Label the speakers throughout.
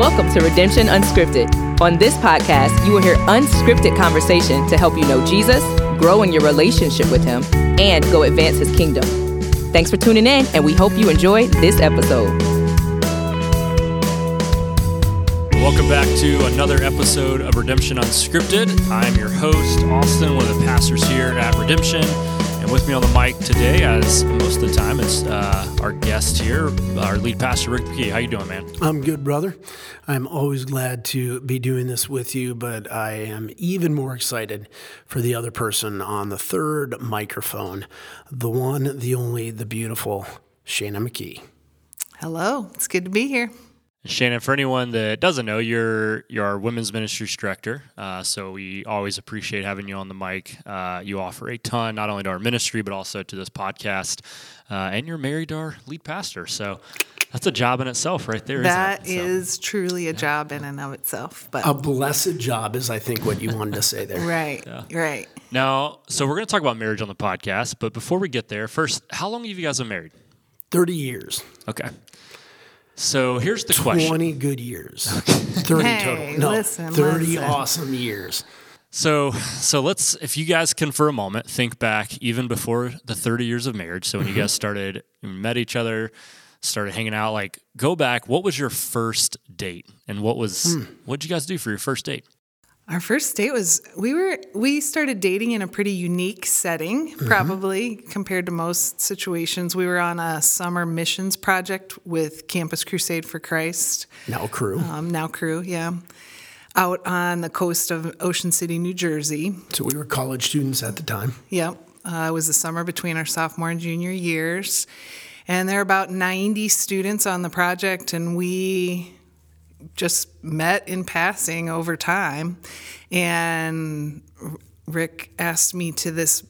Speaker 1: Welcome to Redemption Unscripted. On this podcast, you will hear unscripted conversation to help you know Jesus, grow in your relationship with Him, and go advance His kingdom. Thanks for tuning in, and we hope you enjoy this episode.
Speaker 2: Welcome back to another episode of Redemption Unscripted. I'm your host, Austin, one of the pastors here at Redemption. And with me on the mic today, as most of the time, is uh, our guest here, our lead pastor, Rick McKee. How you doing, man?
Speaker 3: I'm good, brother. I'm always glad to be doing this with you, but I am even more excited for the other person on the third microphone, the one, the only, the beautiful Shannon McKee.
Speaker 4: Hello, it's good to be here.
Speaker 2: Shannon, for anyone that doesn't know, you're you're our women's ministries director. Uh, so we always appreciate having you on the mic. Uh, you offer a ton, not only to our ministry but also to this podcast. Uh, and you're married to our lead pastor, so that's a job in itself, right there.
Speaker 4: That
Speaker 2: so,
Speaker 4: is truly a yeah. job in and of itself. But
Speaker 3: a blessed job is, I think, what you wanted to say there.
Speaker 4: right, yeah. right.
Speaker 2: Now, so we're going to talk about marriage on the podcast, but before we get there, first, how long have you guys been married?
Speaker 3: Thirty years.
Speaker 2: Okay. So here's the 20 question
Speaker 3: 20 good years. 30
Speaker 4: hey,
Speaker 3: total. No,
Speaker 4: listen,
Speaker 3: 30
Speaker 4: listen.
Speaker 3: awesome years.
Speaker 2: So, so let's, if you guys can for a moment think back even before the 30 years of marriage. So when you guys started, met each other, started hanging out, like go back, what was your first date? And what was, hmm. what did you guys do for your first date?
Speaker 4: Our first date was we were we started dating in a pretty unique setting, mm-hmm. probably compared to most situations. We were on a summer missions project with Campus Crusade for Christ.
Speaker 3: Now Cru.
Speaker 4: Um, now Cru, yeah. Out on the coast of Ocean City, New Jersey.
Speaker 3: So we were college students at the time.
Speaker 4: Yep. Uh, it was the summer between our sophomore and junior years. And there are about 90 students on the project, and we just met in passing over time. And Rick asked me to this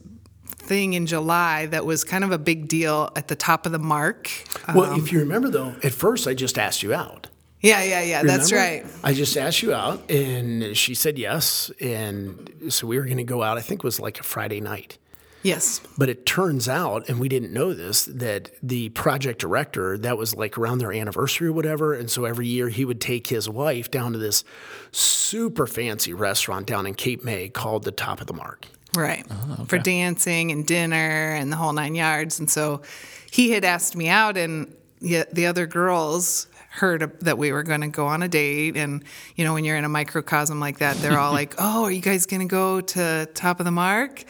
Speaker 4: thing in July that was kind of a big deal at the top of the mark.
Speaker 3: Well, um, if you remember though, at first I just asked you out.
Speaker 4: Yeah, yeah, yeah. Remember? That's right.
Speaker 3: I just asked you out, and she said yes, and so we were going to go out. I think it was like a Friday night.
Speaker 4: Yes.
Speaker 3: But it turns out, and we didn't know this, that the project director, that was like around their anniversary or whatever. And so every year he would take his wife down to this super fancy restaurant down in Cape May called the Top of the Mark.
Speaker 4: Right. Oh, okay. For dancing and dinner and the whole nine yards. And so he had asked me out, and the other girls heard that we were going to go on a date and you know when you're in a microcosm like that they're all like oh are you guys going to go to top of the mark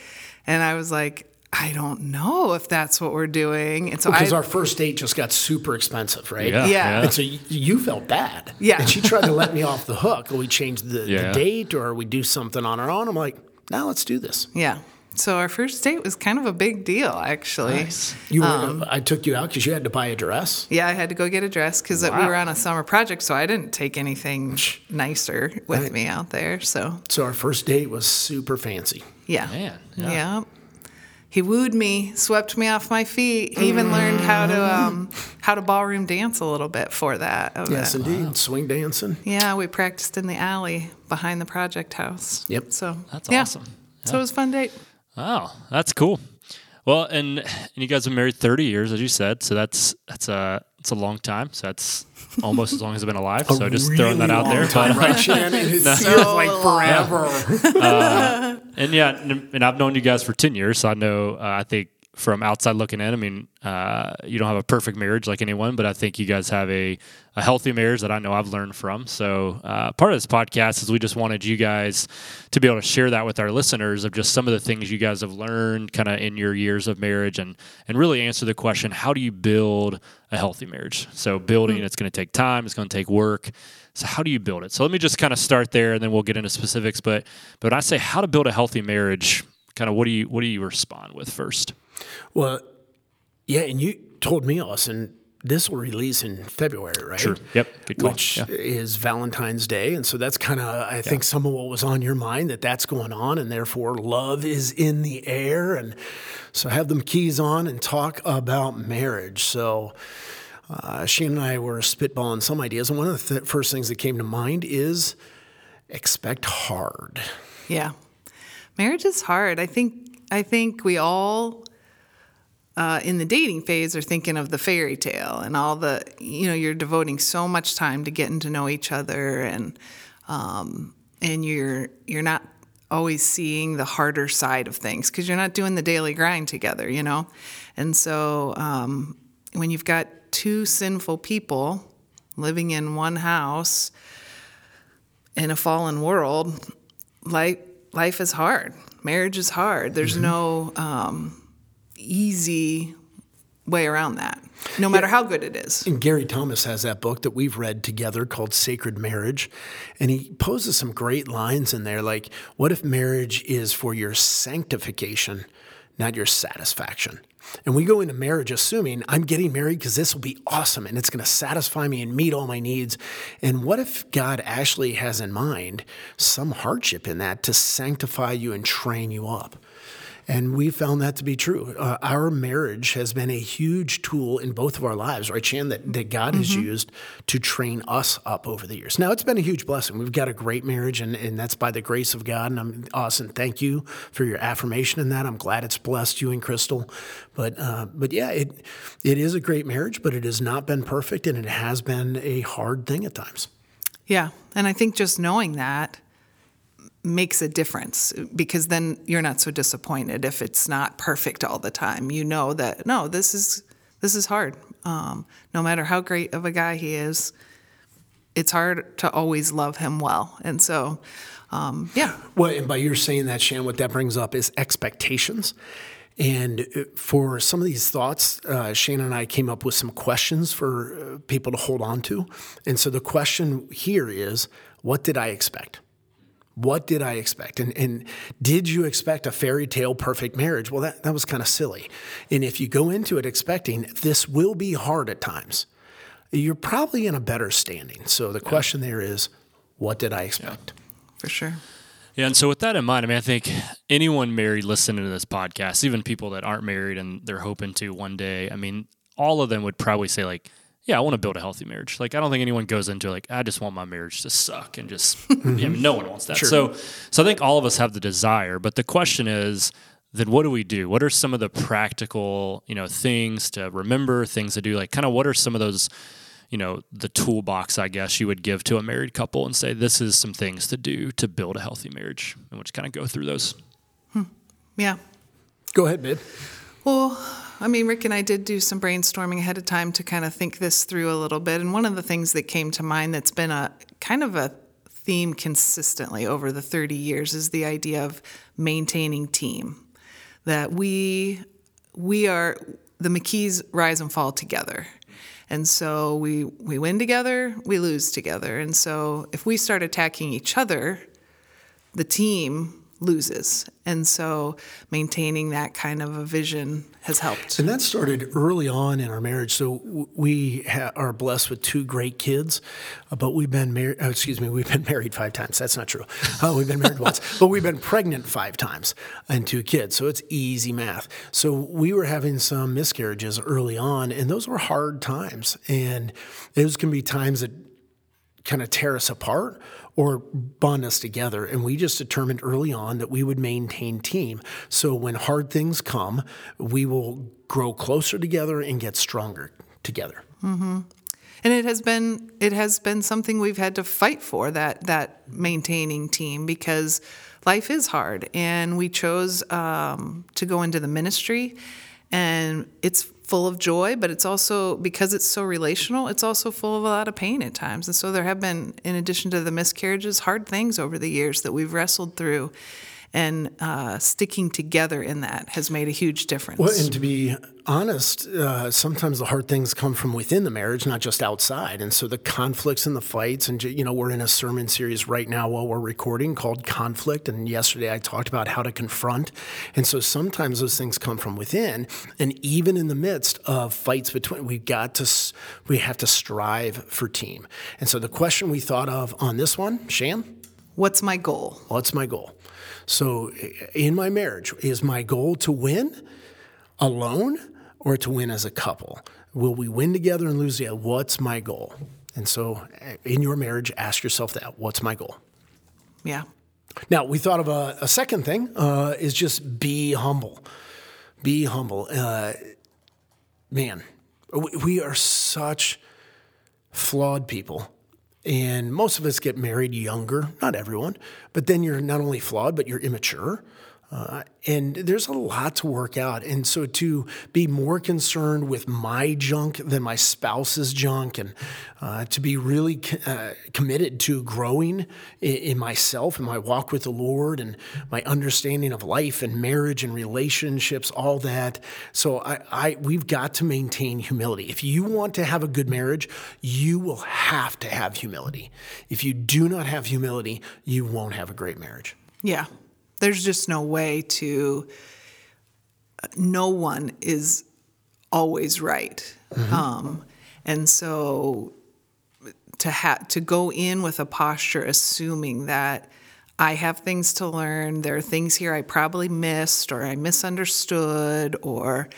Speaker 4: and I was like, I don't know if that's what we're doing. And so
Speaker 3: because our first date just got super expensive, right?
Speaker 2: Yeah.
Speaker 4: yeah.
Speaker 3: And so you, you, felt bad.
Speaker 4: Yeah.
Speaker 3: And she tried to let me off the hook. Or we change the, yeah. the date or we do something on our own. I'm like, now let's do this.
Speaker 4: Yeah. So our first date was kind of a big deal, actually.
Speaker 3: Nice. You were, um, I took you out because you had to buy a dress.
Speaker 4: Yeah, I had to go get a dress because wow. we were on a summer project, so I didn't take anything nicer with right. me out there. So,
Speaker 3: so our first date was super fancy.
Speaker 4: Yeah.
Speaker 2: Man.
Speaker 4: Yeah. yeah. He wooed me, swept me off my feet. He even learned how to um, how to ballroom dance a little bit for that.
Speaker 3: Yes, it. indeed. Wow. Swing dancing.
Speaker 4: Yeah, we practiced in the alley behind the project house.
Speaker 3: Yep.
Speaker 4: So
Speaker 2: that's
Speaker 4: yeah.
Speaker 2: awesome.
Speaker 4: Yeah. So it was a fun date.
Speaker 2: Oh, that's cool. Well, and and you guys have been married 30 years, as you said. So that's that's a it's a long time. So that's almost as long as I've been alive. So just really throwing that out there.
Speaker 3: Time, right, Shannon? It no. feels like forever.
Speaker 2: Uh, and yeah, and I've known you guys for 10 years. So I know, uh, I think from outside looking in, I mean, uh, you don't have a perfect marriage like anyone, but I think you guys have a, a healthy marriage that I know I've learned from. So uh, part of this podcast is we just wanted you guys to be able to share that with our listeners of just some of the things you guys have learned kind of in your years of marriage and, and really answer the question, how do you build a healthy marriage? So building, mm-hmm. it's going to take time, it's going to take work. So how do you build it? So let me just kind of start there and then we'll get into specifics. But, but when I say how to build a healthy marriage, kind of what do you, what do you respond with first?
Speaker 3: Well, yeah, and you told me, Austin, this will release in February, right?
Speaker 2: Sure. Yep.
Speaker 3: Good call. Which yeah. is Valentine's Day, and so that's kind of I yeah. think some of what was on your mind that that's going on, and therefore love is in the air, and so have the McKees on and talk about marriage. So. Uh, Shane and I were spitballing some ideas, and one of the th- first things that came to mind is expect hard.
Speaker 4: Yeah, marriage is hard. I think I think we all uh, in the dating phase are thinking of the fairy tale and all the, you know, you're devoting so much time to getting to know each other and, um, and you're, you're not always seeing the harder side of things because you're not doing the daily grind together, you know? And so um, when you've got two sinful people living in one house in a fallen world, life, life is hard. Marriage is hard. There's mm-hmm. no um, easy way around that, no matter yeah. how good it is.
Speaker 3: And Gary Thomas has that book that we've read together called Sacred Marriage. And he poses some great lines in there like, what if marriage is for your sanctification, not your satisfaction? And we go into marriage assuming I'm getting married because this will be awesome and it's going to satisfy me and meet all my needs. And what if God actually has in mind some hardship in that to sanctify you and train you up? And we found that to be true. Uh, our marriage has been a huge tool in both of our lives, right, Shan, that, that God mm-hmm. has used to train us up over the years. Now, it's been a huge blessing. We've got a great marriage, and, and that's by the grace of God. And I'm Austin, thank you for your affirmation in that. I'm glad it's blessed you and Crystal. But, uh, but yeah, it, it is a great marriage, but it has not been perfect, and it has been a hard thing at times.
Speaker 4: Yeah. And I think just knowing that makes a difference because then you're not so disappointed if it's not perfect all the time. You know that no, this is this is hard. Um, no matter how great of a guy he is, it's hard to always love him well. And so, um, yeah.
Speaker 3: Well, and by your saying that, Shan, what that brings up is expectations. And uh, for some of these thoughts, uh, Shannon and I came up with some questions for uh, people to hold on to. And so the question here is what did I expect? What did I expect? And, and did you expect a fairy tale perfect marriage? Well, that, that was kind of silly. And if you go into it expecting this will be hard at times, you're probably in a better standing. So the yeah. question there is, what did I expect?
Speaker 4: Yeah, for sure.
Speaker 2: Yeah, and so with that in mind, I mean, I think anyone married listening to this podcast, even people that aren't married and they're hoping to one day, I mean, all of them would probably say like, yeah, I want to build a healthy marriage. Like I don't think anyone goes into like I just want my marriage to suck and just mm-hmm. I mean, no one wants that. Sure. So so I think all of us have the desire, but the question is then what do we do? What are some of the practical, you know, things to remember, things to do? Like kind of what are some of those, you know, the toolbox I guess you would give to a married couple and say this is some things to do to build a healthy marriage. And we'll just kind of go through those.
Speaker 4: Hmm. Yeah.
Speaker 3: Go ahead, babe.
Speaker 4: Well, I mean, Rick and I did do some brainstorming ahead of time to kind of think this through a little bit. And one of the things that came to mind that's been a kind of a theme consistently over the 30 years is the idea of maintaining team. That we we are the McKees rise and fall together. And so we we win together, we lose together. And so if we start attacking each other, the team loses. And so maintaining that kind of a vision has helped.
Speaker 3: And that started early on in our marriage. So we ha- are blessed with two great kids, uh, but we've been married, oh, excuse me, we've been married five times. That's not true. Uh, we've been married once, but we've been pregnant five times and two kids. So it's easy math. So we were having some miscarriages early on, and those were hard times. And those can be times that kind of tear us apart or bond us together. And we just determined early on that we would maintain team. So when hard things come, we will grow closer together and get stronger together.
Speaker 4: Mm-hmm. And it has been it has been something we've had to fight for that that maintaining team because life is hard, and we chose um, to go into the ministry, and it's full of joy, but it's also because it's so relational, it's also full of a lot of pain at times. And so there have been, in addition to the miscarriages, hard things over the years that we've wrestled through and uh, sticking together in that has made a huge difference.
Speaker 3: Well, and to be honest, uh, sometimes the hard things come from within the marriage, not just outside. And so the conflicts and the fights, and you know, we're in a sermon series right now while we're recording called Conflict. And yesterday I talked about how to confront. And so sometimes those things come from within. And even in the midst of fights between, we've got to, we have to strive for team. And so the question we thought of on this one, Shan?
Speaker 4: What's my goal?
Speaker 3: What's my goal? So, in my marriage, is my goal to win alone or to win as a couple? Will we win together and lose together? What's my goal? And so, in your marriage, ask yourself that what's my goal?
Speaker 4: Yeah.
Speaker 3: Now, we thought of a, a second thing uh, is just be humble. Be humble. Uh, man, we- we are such flawed people. And most of us get married younger, not everyone, but then you're not only flawed, but you're immature. Uh, and there's a lot to work out. And so to be more concerned with my junk than my spouse's junk, and uh, to be really co- uh, committed to growing in, in myself and my walk with the Lord and my understanding of life and marriage and relationships, all that. So I, I we've got to maintain humility. If you want to have a good marriage, you will have to have humility. If you do not have humility, you won't have a great marriage.
Speaker 4: Yeah. There's just no way to, no one is always right. Um, and so to have to go in with a posture assuming that I have things to learn, there are things here I probably missed or I misunderstood or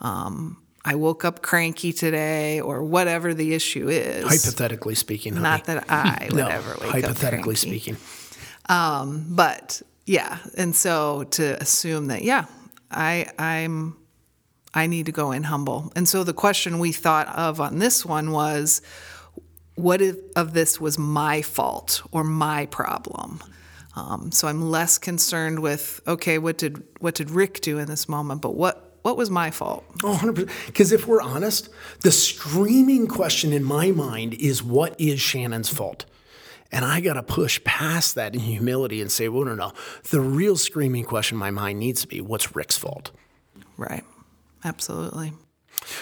Speaker 4: um, I woke up cranky today or whatever the issue is.
Speaker 3: Hypothetically speaking, honey.
Speaker 4: Not that I would
Speaker 3: no,
Speaker 4: ever wake up
Speaker 3: hypothetically speaking.
Speaker 4: but yeah and so to assume that yeah i i'm i need to go in humble and so the question we thought of on this one was what if of this was my fault or my problem um, so i'm less concerned with okay what did what did rick do in this moment but what what was my fault
Speaker 3: Oh, 100%. Because if we're honest, the screaming question in my mind is what is Shannon's fault? And I got to push past that in humility and say, well, no, no. The real screaming question in my mind needs to be what's Rick's fault?
Speaker 4: right absolutely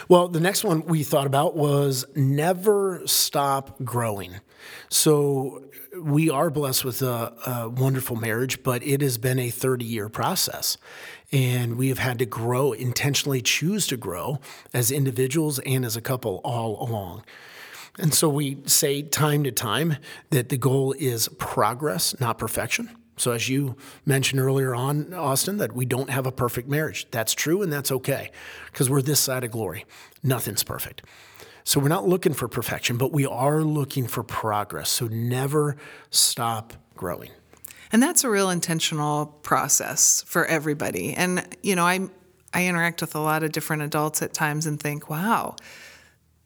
Speaker 3: Well, the next one we thought about was never stop growing. So we are blessed with a, a wonderful marriage, but it has been a 30 year process. And we have had to grow, intentionally choose to grow as individuals and as a couple all along. And so we say time to time that the goal is progress, not perfection. So, as you mentioned earlier on, Austin, that we don't have a perfect marriage. That's true and that's okay because we're this side of glory. Nothing's perfect. So, we're not looking for perfection, but we are looking for progress. So, never stop growing.
Speaker 4: And that's a real intentional process for everybody. And you know, I I interact with a lot of different adults at times and think, wow,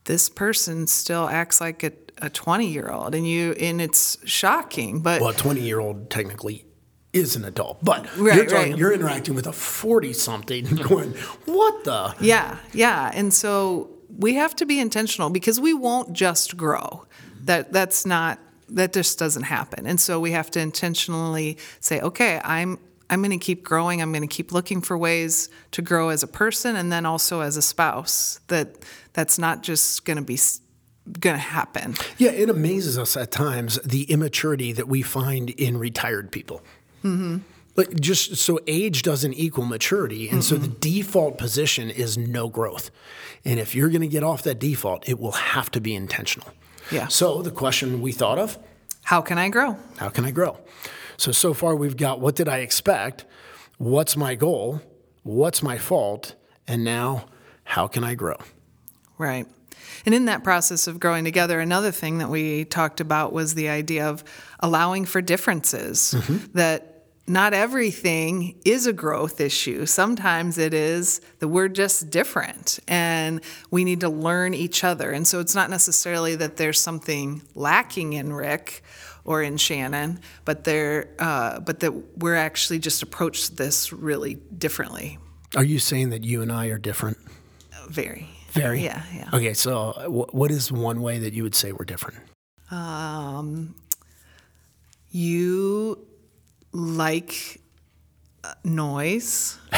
Speaker 4: this person still acts like a, a 20 year old and you and it's shocking but
Speaker 3: Well, a 20 year old technically is an adult, but
Speaker 4: Right,
Speaker 3: you're, talking-
Speaker 4: right.
Speaker 3: you're interacting with a 40 something going, what the?
Speaker 4: yeah yeah and so we have to be intentional because we won't just grow that that's not that just doesn't happen and so we have to intentionally say okay i'm i'm going to keep growing i'm going to keep looking for ways to grow as a person and then also as a spouse that that's not just going to be going to happen
Speaker 3: Yeah, it amazes us at times the immaturity that we find in retired people. Mm-hmm. But just so age doesn't equal maturity. And so the default position is no growth. And if you're going to get off that default, it will have to be intentional.
Speaker 4: Yeah.
Speaker 3: So the question we thought of
Speaker 4: how can i grow
Speaker 3: how can I grow? So, so far we've got what did I expect? What's my goal? What's my fault? And now, how can I grow?
Speaker 4: Right. And in that process of growing together, another thing that we talked about was the idea of allowing for differences. Mm-hmm. That not everything is a growth issue. Sometimes it is that we're just different and we need to learn each other. And so it's not necessarily that there's something lacking in Rick or in Shannon, but there, uh, but that we're actually just approached this really differently.
Speaker 3: Are you saying that you and I are different?
Speaker 4: Very.
Speaker 3: Very.
Speaker 4: Yeah, yeah.
Speaker 3: Okay, so wh- what is one way that you would say we're different?
Speaker 4: Um, you like uh, noise.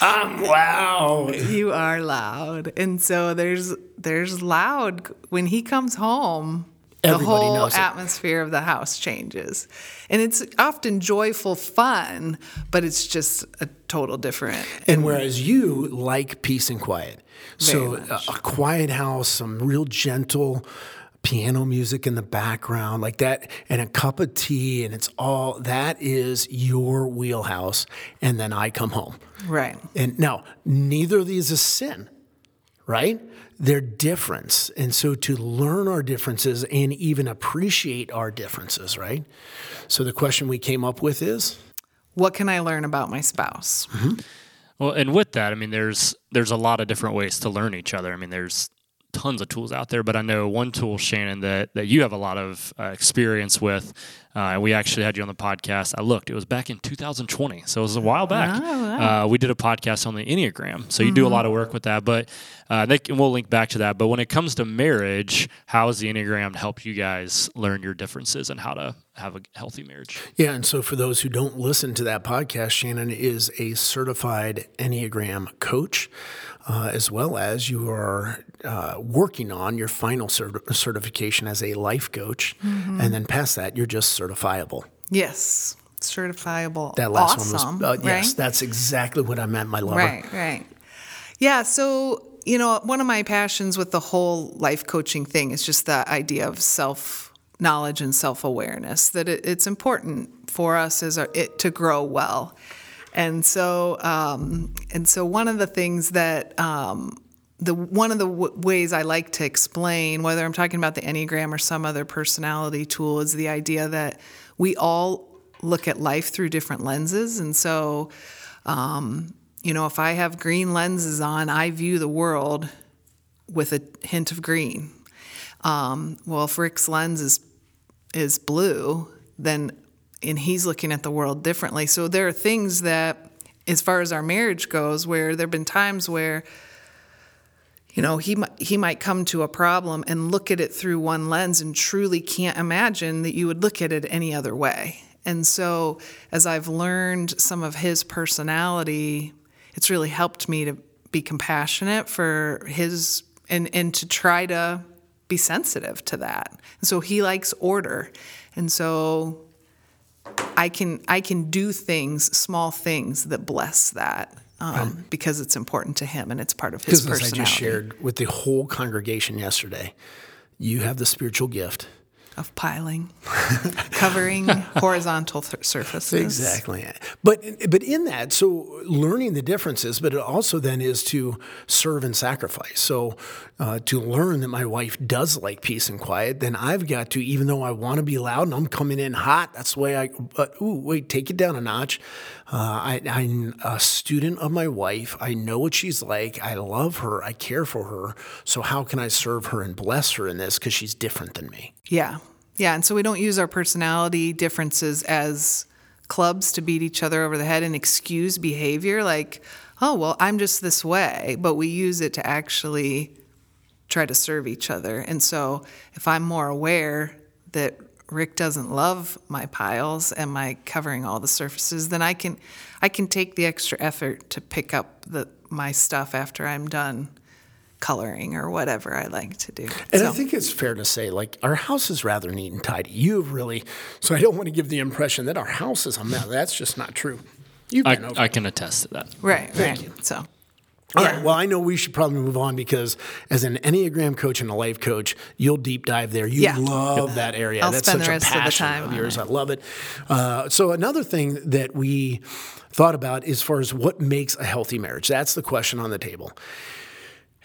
Speaker 3: Wow.
Speaker 4: You are loud, and so there's there's loud when he comes home.
Speaker 3: Everybody
Speaker 4: the whole atmosphere of the house changes, and it's often joyful fun, but it's just a total different.
Speaker 3: And whereas you like peace and quiet. So a, a quiet house, some real gentle piano music in the background like that and a cup of tea and it's all that is your wheelhouse and then I come home.
Speaker 4: Right.
Speaker 3: And now, neither of these is sin, right? They're difference. And so to learn our differences and even appreciate our differences, right? So the question we came up with is
Speaker 4: What can I learn about my spouse?
Speaker 2: Well, and with that, I mean, there's there's a lot of different ways to learn each other. I mean, there's tons of tools out there, but I know one tool, Shannon, that that you have a lot of uh, experience with. Uh, and we actually had you on the podcast. I looked; it was back in 2020, so it was a while back.
Speaker 4: Oh, wow.
Speaker 2: uh, we did a podcast on the Enneagram, so you do a lot of work with that. But uh, they, and we'll link back to that. But when it comes to marriage, how how is the Enneagram to help you guys learn your differences and how to have a healthy marriage?
Speaker 3: Yeah, and so for those who don't listen to that podcast, Shannon is a certified Enneagram coach, uh, as well as you are uh, working on your final cert- certification as a life coach. And then past that, you're just certifiable.
Speaker 4: Yes, certifiable.
Speaker 3: That last
Speaker 4: awesome,
Speaker 3: one was, uh, yes,
Speaker 4: right?
Speaker 3: that's exactly what I meant, my lover.
Speaker 4: Right, right. Yeah, so, you know, one of my passions with the whole life coaching thing is just the idea of self knowledge and self awareness, that it, it's important for us as our, it to grow well. And so, um, and so one of the things that, um, the one of the w- ways I like to explain, whether I'm talking about the Enneagram or some other personality tool, is the idea that we all look at life through different lenses. And so, um, you know, if I have green lenses on, I view the world with a hint of green. Um, well, if Rick's lens is is blue, then and he's looking at the world differently. So there are things that, as far as our marriage goes, where there have been times where you know he he might come to a problem and look at it through one lens and truly can't imagine that you would look at it any other way and so as i've learned some of his personality it's really helped me to be compassionate for his and and to try to be sensitive to that. And so he likes order. And so I can I can do things, small things that bless that, um, because it's important to him and it's part of his
Speaker 3: Because as I just shared with the whole congregation yesterday, you have the spiritual gift.
Speaker 4: Of piling, covering horizontal th- surfaces.
Speaker 3: Exactly. But but in that, so learning the differences, but it also then is to serve and sacrifice. So uh, to learn that my wife does like peace and quiet, then I've got to, even though I want to be loud and I'm coming in hot, that's the way I. But ooh, wait, take it down a notch. Uh, I, I'm a student of my wife. I know what she's like. I love her. I care for her. So how can I serve her and bless her in this because she's different than me?
Speaker 4: Yeah. Yeah. And so we don't use our personality differences as clubs to beat each other over the head and excuse behavior like, oh, well, I'm just this way. But we use it to actually try to serve each other. And so if I'm more aware that Rick doesn't love my piles and my covering all the surfaces, then I can I can take the extra effort to pick up the my stuff after I'm done coloring or whatever I like to do.
Speaker 3: And
Speaker 4: So-
Speaker 3: I think it's fair to say, like, our house is rather neat and tidy. You've really, so I don't want to give the impression that our house is a mess. That's just not true. You've
Speaker 2: I,
Speaker 3: over.
Speaker 2: I can attest to that.
Speaker 4: Right, Thank right. So,
Speaker 3: All right. Well, I know we should probably move on because as an Enneagram coach and a life coach, you'll deep dive there. You
Speaker 4: Yeah.
Speaker 3: love that area.
Speaker 4: I'll
Speaker 3: That's
Speaker 4: spend
Speaker 3: such
Speaker 4: the
Speaker 3: a
Speaker 4: rest of the
Speaker 3: passion
Speaker 4: time
Speaker 3: of yours. I love it. Uh, so another thing that we thought about as far as what makes a healthy marriage. That's the question on the table.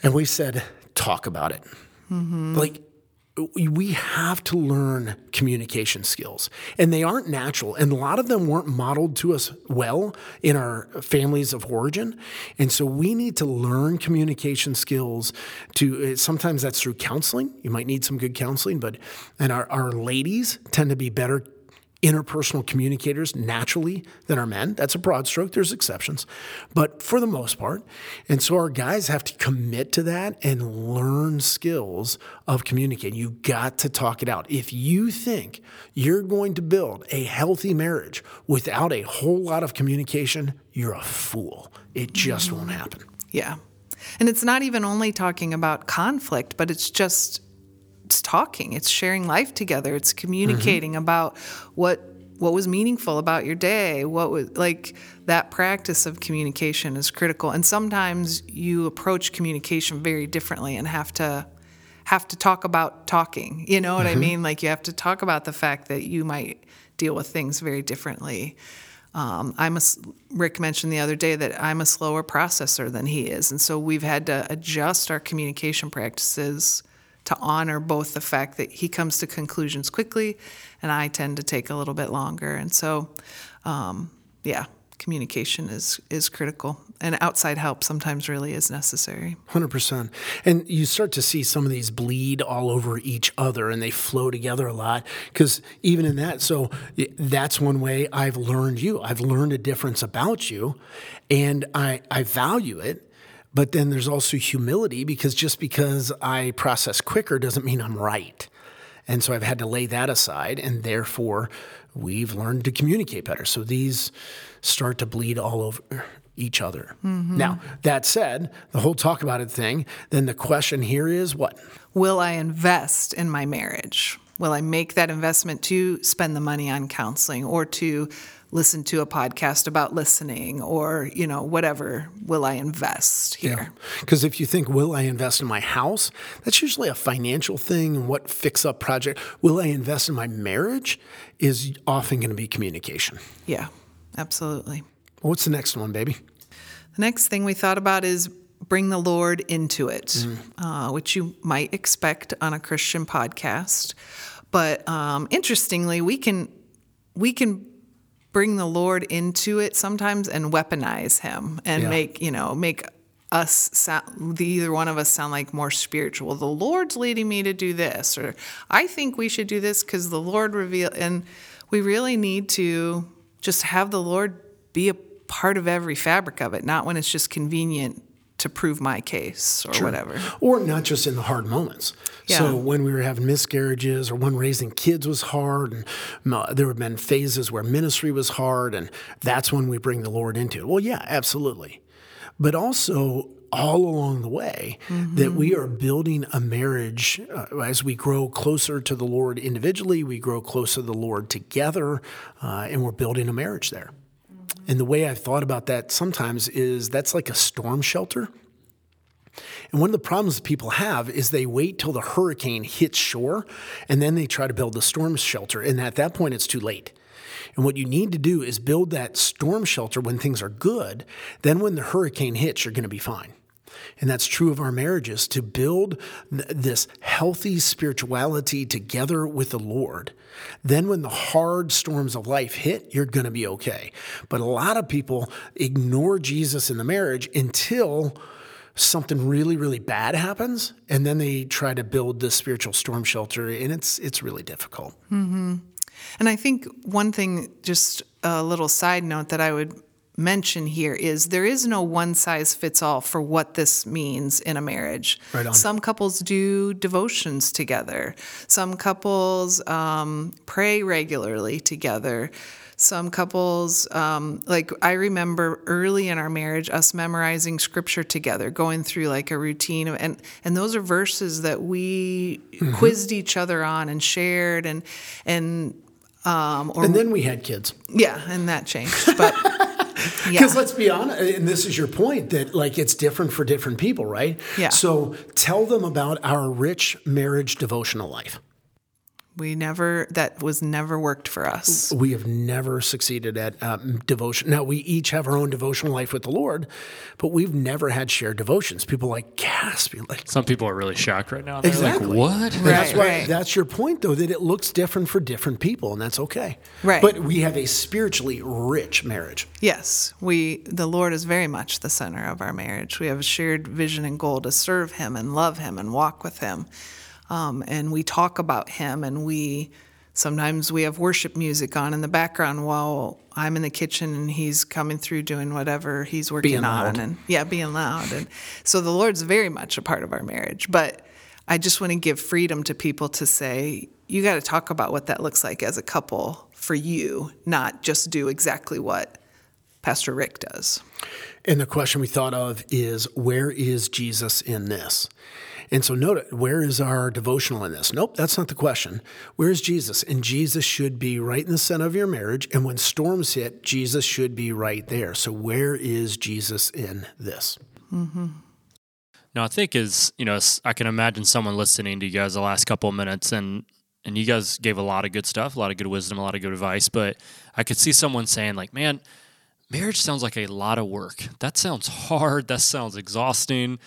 Speaker 3: And we said, talk about it.
Speaker 4: Mm-hmm.
Speaker 3: Like, we have to learn communication skills, and they aren't natural. And a lot of them weren't modeled to us well in our families of origin. And so we need to learn communication skills. To uh, sometimes that's through counseling. You might need some good counseling, but and our, our ladies tend to be better interpersonal communicators naturally than our men. That's a broad stroke. There's exceptions, but for the most part. And so our guys have to commit to that and learn skills of communicating. You got to talk it out. If you think you're going to build a healthy marriage without a whole lot of communication, you're a fool. It just won't happen.
Speaker 4: yeah. And it's not even only talking about conflict, but it's just it's talking, it's sharing life together, it's communicating about what what was meaningful about your day, what was like that practice of communication is critical. And sometimes you approach communication very differently and have to have to talk about talking. You know what I mean? Like you have to talk about the fact that you might deal with things very differently. Um, I'm a Rick mentioned the other day that I'm a slower processor than he is, and so we've had to adjust our communication practices to honor both the fact that he comes to conclusions quickly, and I tend to take a little bit longer. And so, um, yeah, communication is is critical, and outside help sometimes really is necessary.
Speaker 3: Hundred percent, and you start to see some of these bleed all over each other, and they flow together a lot. Because even in that, so that's one way I've learned you. I've learned a difference about you, and I I value it. But then there's also humility because just because I process quicker doesn't mean I'm right. And so I've had to lay that aside, and therefore we've learned to communicate better. So these start to bleed all over each other. Mm-hmm. Now, that said, the whole talk about it thing, then the question here is what?
Speaker 4: Will I invest in my marriage? Will I make that investment to spend the money on counseling or to listen to a podcast about listening or, you know, whatever will I invest here?
Speaker 3: Because yeah. if you think, will I invest in my house? That's usually a financial thing and what fix up project. Will I invest in my marriage is often going to be communication.
Speaker 4: Yeah, absolutely.
Speaker 3: What's the next one, baby?
Speaker 4: The next thing we thought about is bring the Lord into it, mm. uh, which you might expect on a Christian podcast. But um, interestingly, we can we can bring the Lord into it sometimes and weaponize him and yeah. make, you know, make us sound, either one of us sound like more spiritual. The Lord's leading me to do this, or I think we should do this because the Lord reveal. And we really need to just have the Lord be a part of every fabric of it, not when it's just convenient to prove my case or whatever.
Speaker 3: Or not just in the hard moments. Yeah. So when we were having miscarriages or when raising kids was hard and there have been phases where ministry was hard and that's when we bring the Lord into it. Well, yeah, absolutely. But also all along the way mm-hmm. that we are building a marriage uh, as we grow closer to the Lord individually, we grow closer to the Lord together, uh, and we're building a marriage there. And the way I've thought about that sometimes is that's like a storm shelter. And one of the problems people have is they wait till the hurricane hits shore and then they try to build the storm shelter. And at that point, it's too late. And what you need to do is build that storm shelter when things are good. Then, when the hurricane hits, you're going to be fine. And that's true of our marriages to build this healthy spirituality together with the Lord. Then, when the hard storms of life hit, you're going to be okay. But a lot of people ignore Jesus in the marriage until something really really bad happens and then they try to build this spiritual storm shelter and it's it's really difficult
Speaker 4: mm-hmm. and i think one thing just a little side note that i would mention here is there is no one size fits all for what this means in a marriage. Right Some couples do devotions together. Some couples um, pray regularly together. Some couples, um, like I remember early in our marriage, us memorizing scripture together, going through like a routine, of, and and those are verses that we mm-hmm. quizzed each other on and shared, and and
Speaker 3: um, or, and then we had kids.
Speaker 4: Yeah, and that changed, but.
Speaker 3: Because yeah. let's be honest, and this is your point that like it's different for different people, right?
Speaker 4: Yeah.
Speaker 3: So tell them about our rich marriage devotional life.
Speaker 4: We never, that was never worked for us.
Speaker 3: We have never succeeded at um, devotion. Now, we each have our own devotional life with the Lord, but we've never had shared devotions. People like gasp. Like,
Speaker 2: Some people are really shocked right now.
Speaker 3: They're exactly.
Speaker 2: Like, what?
Speaker 3: Right, that's, why, right. that's your point, though, that it looks different for different people, and that's okay.
Speaker 4: Right.
Speaker 3: But we have a spiritually rich marriage.
Speaker 4: Yes. We, the Lord is very much the center of our marriage. We have a shared vision and goal to serve Him and love Him and walk with Him um, and we talk about him and we sometimes we have worship music on in the background while I'm in the kitchen and he's coming through doing whatever he's working
Speaker 3: being
Speaker 4: on
Speaker 3: loud.
Speaker 4: and yeah being loud and so the Lord's very much a part of our marriage but I just want to give freedom to people to say you got to talk about what that looks like as a couple for you not just do exactly what Pastor Rick does
Speaker 3: and the question we thought of is where is Jesus in this and so note it, where is our devotional in this? Nope, that's not the question. Where is Jesus? And Jesus should be right in the center of your marriage. And when storms hit, Jesus should be right there. So where is Jesus in this?
Speaker 2: Mm-hmm. Now, I think is, you know, I can imagine someone listening to you guys the last couple of minutes and and you guys gave a lot of good stuff, a lot of good wisdom, a lot of good advice, but I could see someone saying like, "Man, marriage sounds like a lot of work. That sounds hard. That sounds exhausting."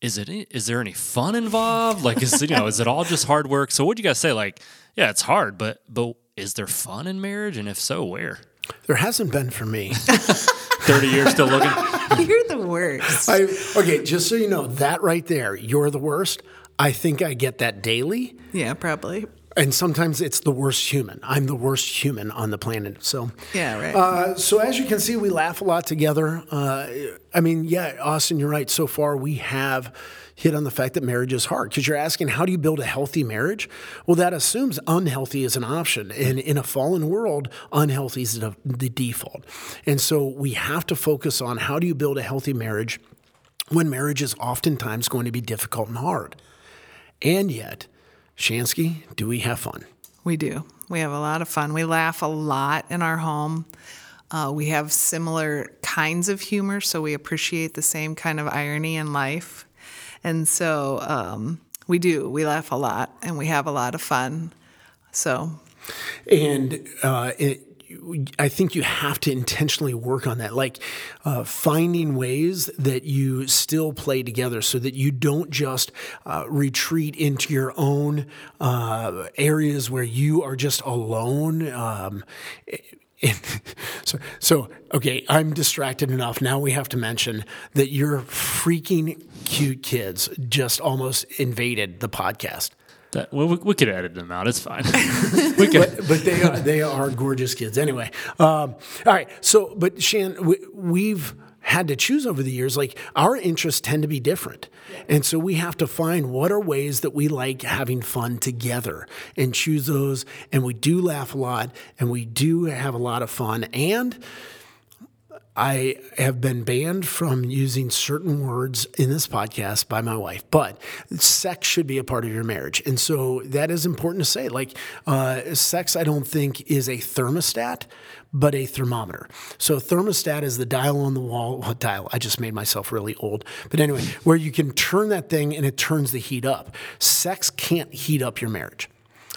Speaker 2: is it is there any fun involved? Like is you know is it all just hard work? So what do you guys say? Like yeah, it's hard, but but is there fun in marriage? And if so, where?
Speaker 3: There hasn't been for me.
Speaker 2: 30 years still looking.
Speaker 4: You're the worst.
Speaker 3: I, okay, just so you know, that right there, you're the worst. I think I get that daily.
Speaker 4: yeah, probably.
Speaker 3: And sometimes it's the worst human. I'm the worst human on the planet. So,
Speaker 4: Yeah, right.
Speaker 3: Uh, so as you can see, we laugh a lot together. Uh, I mean, yeah, Austin, you're right. So far, we have hit on the fact that marriage is hard because you're asking, how do you build a healthy marriage? Well, that assumes unhealthy is an option. And in a fallen world, unhealthy is the, the default. And so we have to focus on how do you build a healthy marriage when marriage is oftentimes going to be difficult and hard. And yet, Shansky, do we have fun?
Speaker 4: We do. We have a lot of fun. We laugh a lot in our home. Uh, we have similar kinds of humor, so we appreciate the same kind of irony in life. And so um, we do. We laugh a lot and we have a lot of fun. So,
Speaker 3: And uh, it, I think you have to intentionally work on that, like uh, finding ways that you still play together so that you don't just uh, retreat into your own uh, areas where you are just alone. Um, so, so, okay, I'm distracted enough. Now we have to mention that your freaking cute kids just almost invaded the podcast.
Speaker 2: That, well, we, we could edit them out. It's fine. we could.
Speaker 3: but, but they are they are gorgeous kids anyway. Um, all right, so but Shan, we, we've had to choose over the years. Like our interests tend to be different, and so we have to find what are ways that we like having fun together and choose those. And we do laugh a lot, and we do have a lot of fun, and. I have been banned from using certain words in this podcast by my wife, but sex should be a part of your marriage. And so that is important to say. Like, uh, sex, I don't think, is a thermostat, but a thermometer. So, thermostat is the dial on the wall. Dial, I just made myself really old. But anyway, where you can turn that thing and it turns the heat up. Sex can't heat up your marriage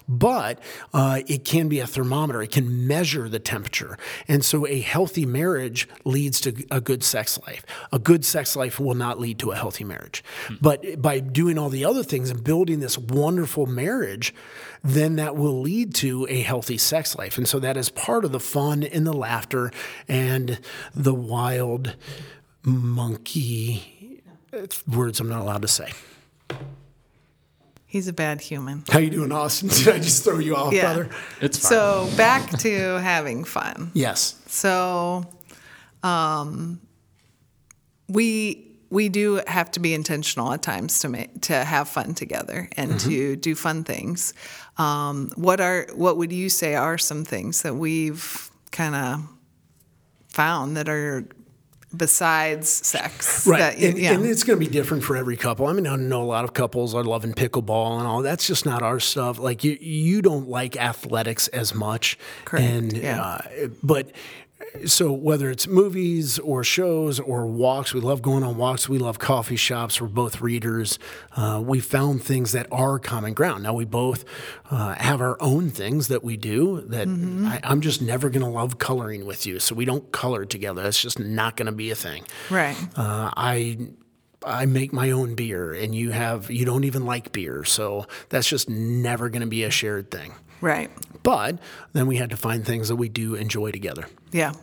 Speaker 3: but uh, it can be a thermometer. It can measure the temperature. And so a healthy marriage leads to a good sex life. A good sex life will not lead to a healthy marriage. But by doing all the other things and building this wonderful marriage, then that will lead to a healthy sex life. And so that is part of the fun and the laughter and the wild monkey words I'm not allowed to say.
Speaker 4: He's a bad human.
Speaker 3: How you doing, Austin? Did I just throw you off,
Speaker 4: Yeah.
Speaker 3: brother?
Speaker 2: It's fine.
Speaker 4: So, back to having fun.
Speaker 3: Yes.
Speaker 4: So, um, we we do have to be intentional at times to make to have fun together and to do fun things. Um, what are what would you say are some things that we've kind of found that are besides sex?
Speaker 3: Right.
Speaker 4: That,
Speaker 3: and,
Speaker 4: yeah.
Speaker 3: and it's going to be different for every couple. I mean, I know a lot of couples are loving pickleball and all. That's just not our stuff. Like you, you don't like athletics as much.
Speaker 4: Correct,
Speaker 3: And,
Speaker 4: yeah.
Speaker 3: uh, but so whether it's movies or shows or walks, we love going on walks. We love coffee shops. We're both readers. Uh, we found things that are common ground. Now we both uh, have our own things that we do. That
Speaker 4: Mm-hmm.
Speaker 3: I, I'm just never going to love coloring with you, so we don't color together. That's just not going to be a thing.
Speaker 4: right.
Speaker 3: Uh, I I make my own beer, and you have you don't even like beer, so that's just never going to be a shared thing.
Speaker 4: Right.
Speaker 3: But then we had to find things that we do enjoy together.
Speaker 4: Yeah.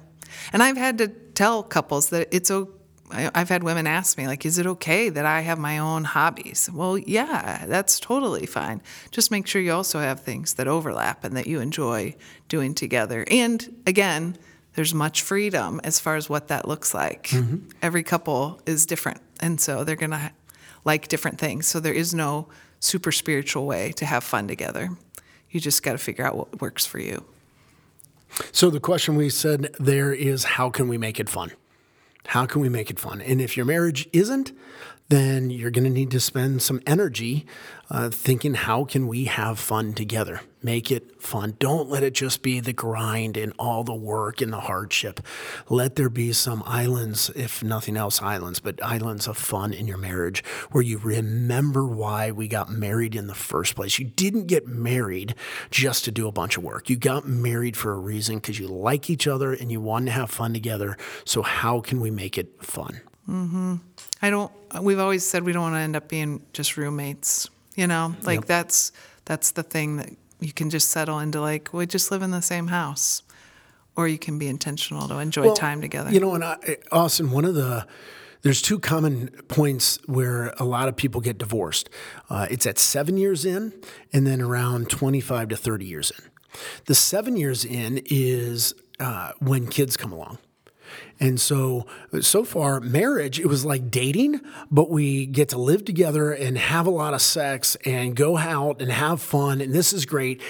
Speaker 4: And I've had to tell couples that it's okay. I've had women ask me, like, is it okay that I have my own hobbies? Well, yeah, that's totally fine. Just make sure you also have things that overlap and that you enjoy doing together. And again, there's much freedom as far as what that looks like. Mm-hmm. Every couple is different. And so they're going to like different things. So there is no super spiritual way to have fun together. You just got to figure out what works for you.
Speaker 3: So the question we said there is how can we make it fun? How can we make it fun? And if your marriage isn't, then you're going to need to spend some energy uh, thinking how can we have fun together? Make it fun. Don't let it just be the grind and all the work and the hardship. Let there be some islands, if nothing else, islands, but islands of fun in your marriage where you remember why we got married in the first place. You didn't get married just to do a bunch of work. You got married for a reason because you like each other and you want to have fun together. So, how can we make it fun?
Speaker 4: I don't. We've always said we don't want to end up being just roommates. You know, like that's that's the thing that you can just settle into. Like we just live in the same house, or you can be intentional to enjoy well, time together.
Speaker 3: You know, and I, Austin, one of the there's two common points where a lot of people get divorced. Uh, it's at seven years in, and then around 25 to 30 years in. The seven years in is uh, when kids come along. And so, so far, marriage, it was like dating, but we get to live together and have a lot of sex and go out and have fun. And this is great.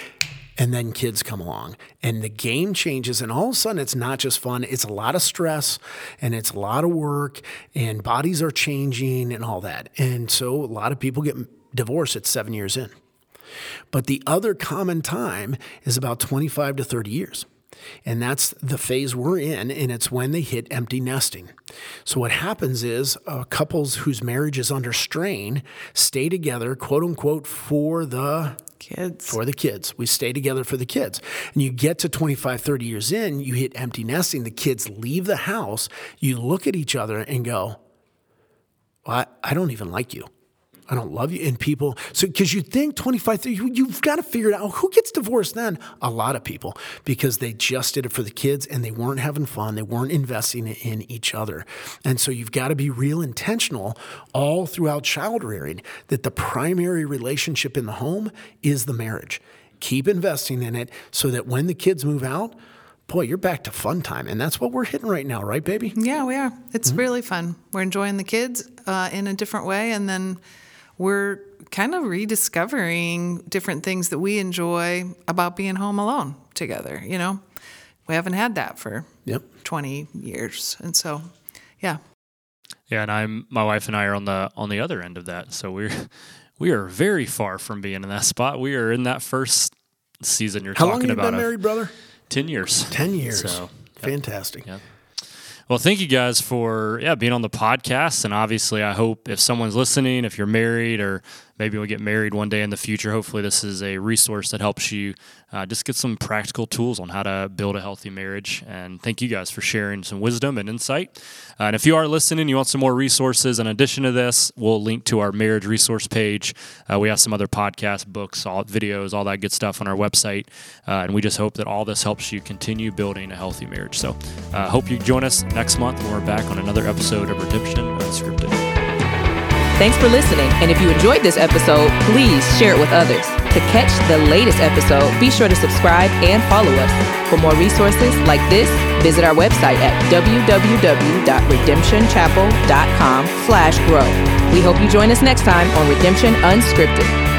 Speaker 3: And then kids come along and the game changes and all of a sudden it's not just fun it's a lot of stress and it's a lot of work and bodies are changing and all that. And so a lot of people get divorced at seven years in. But the other common time is about 25 to 30 years and that's the phase we're in, and it's when they hit empty nesting. So, what happens is uh, couples whose marriage is under strain stay together, quote unquote, for the
Speaker 4: kids.
Speaker 3: For the kids. We stay together for the kids. And you get to 25, 30 years in, you hit empty nesting, the kids leave the house, you look at each other and go, well, I, I don't even like you. I don't love you. And people, so because you think 25, 30, you, you've got to figure it out. Who gets divorced then? A lot of people because they just did it for the kids and they weren't having fun. They weren't investing in each other. And so you've got to be real intentional all throughout child rearing that the primary relationship in the home is the marriage. Keep investing in it so that when the kids move out, boy, you're back to fun time. And that's what we're hitting right now, right, baby?
Speaker 4: Yeah, we are. It's mm-hmm. really fun. We're enjoying the kids uh, in a different way. And then we're kind of rediscovering different things that we enjoy about being home alone together. You know, we haven't had that for
Speaker 3: yep.
Speaker 4: 20 years. And so, yeah.
Speaker 2: Yeah, and I'm my wife and I are on the on the other end of that. So we're we are very far from being in that spot. We are in that first season you're
Speaker 3: How
Speaker 2: talking
Speaker 3: long have
Speaker 2: about.
Speaker 3: You been married, brother?
Speaker 2: Ten years.
Speaker 3: Ten years. So, Fantastic.
Speaker 2: Yep. Well, thank you guys for yeah being on the podcast, and obviously, I hope if someone's listening, if you're married or maybe we'll get married one day in the future. Hopefully, this is a resource that helps you uh, just get some practical tools on how to build a healthy marriage. And thank you guys for sharing some wisdom and insight. Uh, and if you are listening, you want some more resources in addition to this, we'll link to our marriage resource page. Uh, we have some other podcasts, books, all videos, all that good stuff on our website. Uh, and we just hope that all this helps you continue building a healthy marriage. So, I uh, hope you join us next month when we're back on another episode of Redemption Unscripted.
Speaker 1: Thanks for listening. And if you enjoyed this episode, please share it with others. To catch the latest episode, be sure to subscribe and follow us. For more resources like this, visit our website at www.redemptionchapel.com slash grow. We hope you join us next time on Redemption Unscripted.